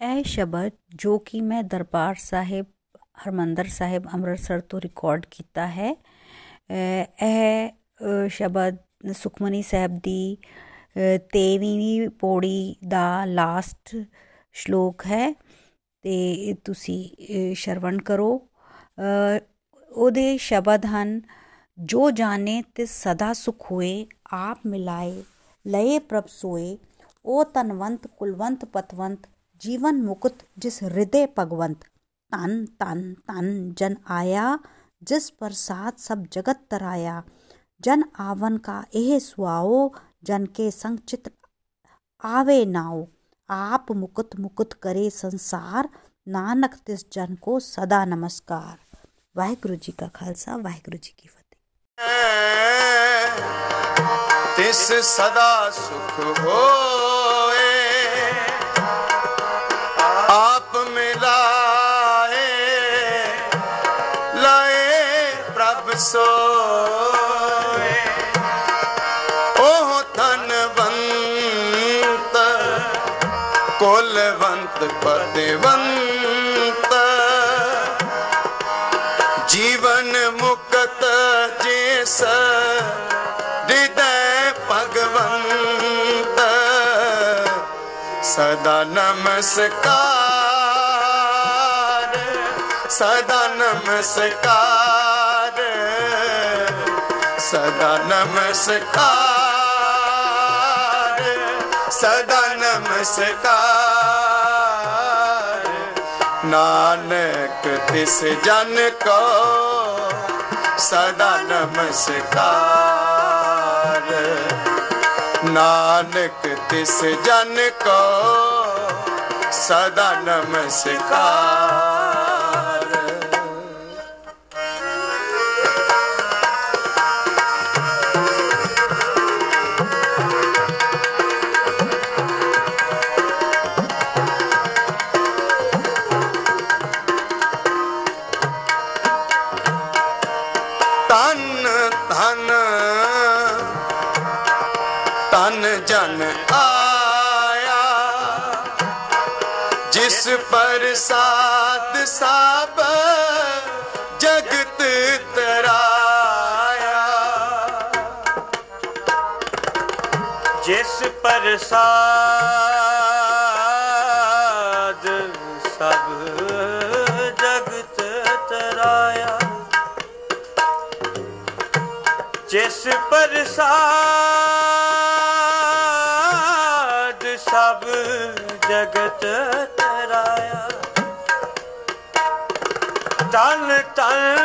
ਇਹ ਸ਼ਬਦ ਜੋ ਕਿ ਮੈਂ ਦਰਬਾਰ ਸਾਹਿਬ ਹਰਮੰਦਰ ਸਾਹਿਬ ਅੰਮ੍ਰਿਤਸਰ ਤੋਂ ਰਿਕਾਰਡ ਕੀਤਾ ਹੈ ਇਹ ਸ਼ਬਦ ਸੁਖਮਨੀ ਸਾਹਿਬ ਦੀ 23ਵੀਂ ਪੌੜੀ ਦਾ ਲਾਸਟ ਸ਼ਲੋਕ ਹੈ ਤੇ ਤੁਸੀਂ ਸ਼ਰਵਣ ਕਰੋ ਉਹਦੇ ਸ਼ਬਦ ਹਨ ਜੋ ਜਾਣੇ ਤੇ ਸਦਾ ਸੁਖ ਹੋਏ ਆਪ ਮਿਲਾਏ ਲਏ ਪ੍ਰਭ ਸੋਏ ਉਹ ਤਨਵੰਤ ਕੁਲਵੰਤ ਪਤਵੰਤ ਜੀਵਨ ਮੁਕਤ ਜਿਸ ਹਿਰਦੇ ਭਗਵੰਤ ਤਨ ਤਨ ਤਨ ਜਨ ਆਇਆ ਜਿਸ ਪ੍ਰਸਾਦ ਸਭ ਜਗਤ ਤਰਾਇਆ ਜਨ ਆਵਨ ਕਾ ਇਹ ਸੁਆਓ ਜਨ ਕੇ ਸੰਗ ਚਿਤ ਆਵੇ ਨਾਓ ਆਪ ਮੁਕਤ ਮੁਕਤ ਕਰੇ ਸੰਸਾਰ ਨਾਨਕ ਤਿਸ ਜਨ ਕੋ ਸਦਾ ਨਮਸਕਾਰ ਵਾਹਿਗੁਰੂ ਜੀ ਕਾ ਖਾਲਸਾ ਵਾਹਿਗੁਰੂ ਜੀ ਕੀ ਫਤਿਹ ਤਿਸ ਸਦਾ ਸੁਖ ਹੋਏ ਸੋਏ। ਉਹ ਧਨਵੰਤ ਕੁਲਵੰਤ ਪਤਵੰਤ ਜੀਵਨ ਮੁਕਤ ਜਿਸ ਹਿਰਦੈ ਭਗਵੰਤ। ਸਦਾ ਨਮਸਕਾਰ ਸਦਾ ਨਮਸਕਾਰ। ਸਦਾ ਨਮਸਕਾਰ ਸਦਾ ਨਮਸਕਾਰ। ਨਾਨਕ ਤਿਸ ਜਨ ਕੋ ਸਦਾ ਨਮਸਕਾਰ। ਨਾਨਕ ਤਿਸ ਜਨ ਕੋ ਸਦਾ ਨਮਸਕਾਰ। ਜਿਸ ਪ੍ਰਸਾਦ ਸਭ ਜਗਤ ਤਰਾਇਆ। ਜਿਸ ਪ੍ਰਸਾਦ ਸਭ ਜਗਤ ਤਰਾਇਆ। ਜਿਸ ਪ੍ਰਸਾਦ ਜਗਤ ਤਰਾਇਆ। ਤਨ ਤਨ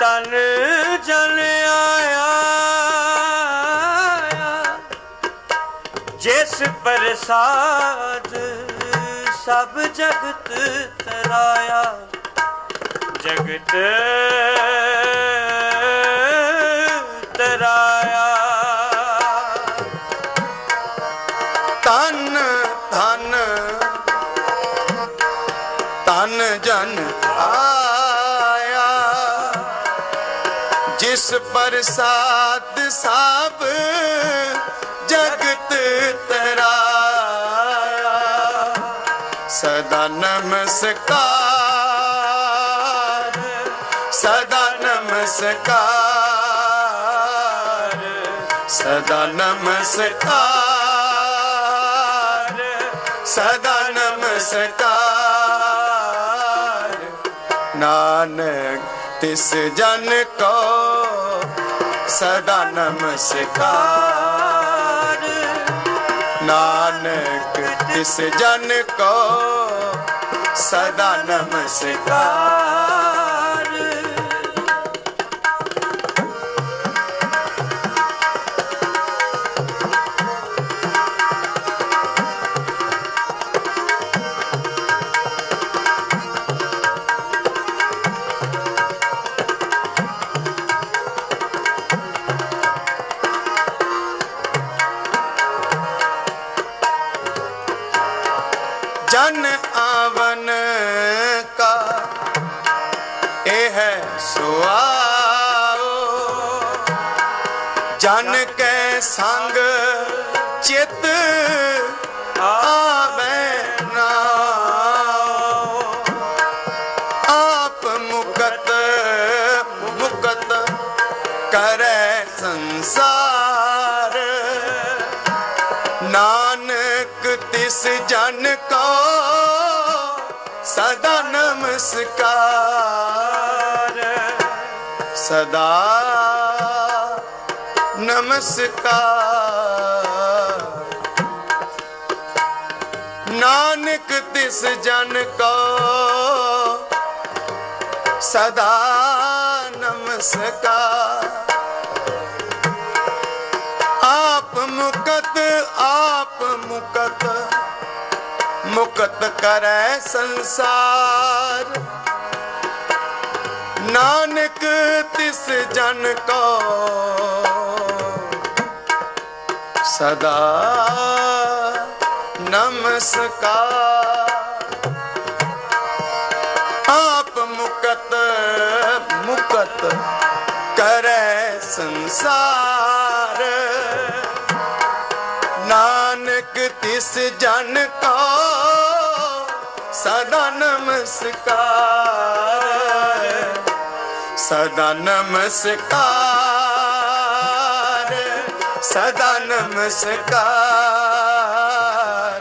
ਤਨ ਜਨ ਆਇਆ। ਜਿਸ ਪ੍ਰਸਾਦ ਸਭ ਜਗਤ ਤਰਾਇਆ। ਜਗਤ ਤਨ ਧਨ। ਤਨ ਜਨ ਆਇਆ। ਜਿਸ ਪ੍ਰਸਾਦ ਸਭ ਜਗਤ ਤਰਾਇਆ। ਸਦਾ ਨਮਸਕਾਰ ਸਦਾ ਨਮਸਕਾਰ ਸਦਾ ਨਮਸਕਾਰ। ਸਦਾ ਨਮਸਕਾਰ। ਨਾਨਕ ਤਿਸ ਜਨ ਕੋ ਸਦਾ ਨਮਸਕਾਰ। ਨਾਨਕ ਤਿਸ ਜਨ ਕੋ ਸਦਾ ਨਮਸਕਾਰ। ਜਨ ਆਵਨ ਕਾ। ਇਹ ਹੈ ਸੁਆਓ। ਜਨ ਕੈ ਸੰਗ ਚਿਤ ਤਿਸ ਜਨ ਕੋ ਸਦਾ ਨਮਸਕਾਰ। ਸਦਾ ਨਮਸਕਾਰ। ਨਾਨਕ ਤਿਸ ਜਨ ਕੋ ਸਦਾ ਨਮਸਕਾਰ। ਮੁਕਤ, ਆਪ ਮੁਕਤ। ਮੁਕਤ ਕਰੈ ਸੰਸਾਰ। ਨਾਨਕ, ਤਿਸ ਜਨ ਕੋ। ਸਦਾ ਨਮਸਕਾਰ। ਆਪ ਮੁਕਤ ਮੁਕਤ ਕਰੈ ਸੰਸਾਰ। ਨਾਨਕ ਤਿਸ ਜਨ ਕੋ ਸਦਾ ਨਮਸਕਾਰ। ਸਦਾ ਨਮਸਕਾਰ ਸਦਾ ਨਮਸਕਾਰ।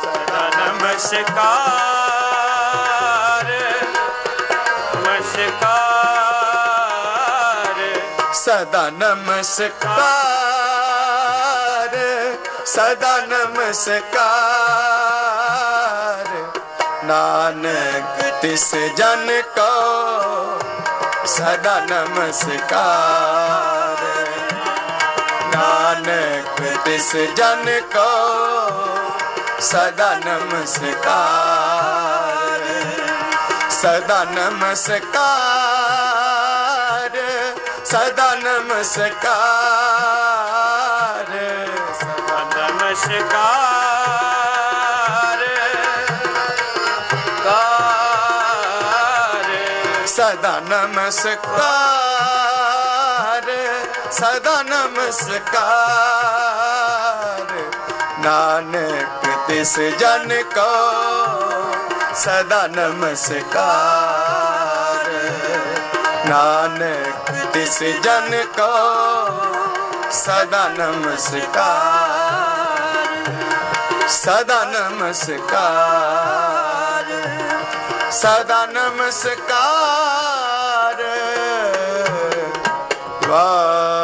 ਸਦਾ ਨਮਸਕਾਰ ਨਮਸਕਾਰ। ਸਦਾ ਨਮਸਕਾਰ। ਸਦਾ ਨਮਸਕਾਰ। ਨਾਨਕ ਤਿਸ ਜਨ ਕੋ ਸਦਾ ਨਮਸਕਾਰ। ਨਾਨਕ ਤਿਸ ਜਨ ਕੋ ਸਦਾ ਨਮਸਕਾਰ। ਸਦਾ ਨਮਸਕਾਰ ਸਦਾ ਨਮਸਕਾਰ। ਸਦਾ ਨਮਸਕਾਰ ਕਾਰ। ਸਦਾ ਨਮਸਕਾਰ ਸਦਾ ਨਮਸਕਾਰ। ਨਾਨਕ ਤਿਸ ਜਨ ਕੋ ਸਦਾ ਨਮਸਕਾਰ। ਨਾਨਕ ਤਿਸ ਜਨ ਕੋ ਸਦਾ ਨਮਸਕਾਰ। ਸਦਾ ਨਮਸਕਾਰ ਸਦਾ ਨਮਸਕਾਰ। ਵਾਹ।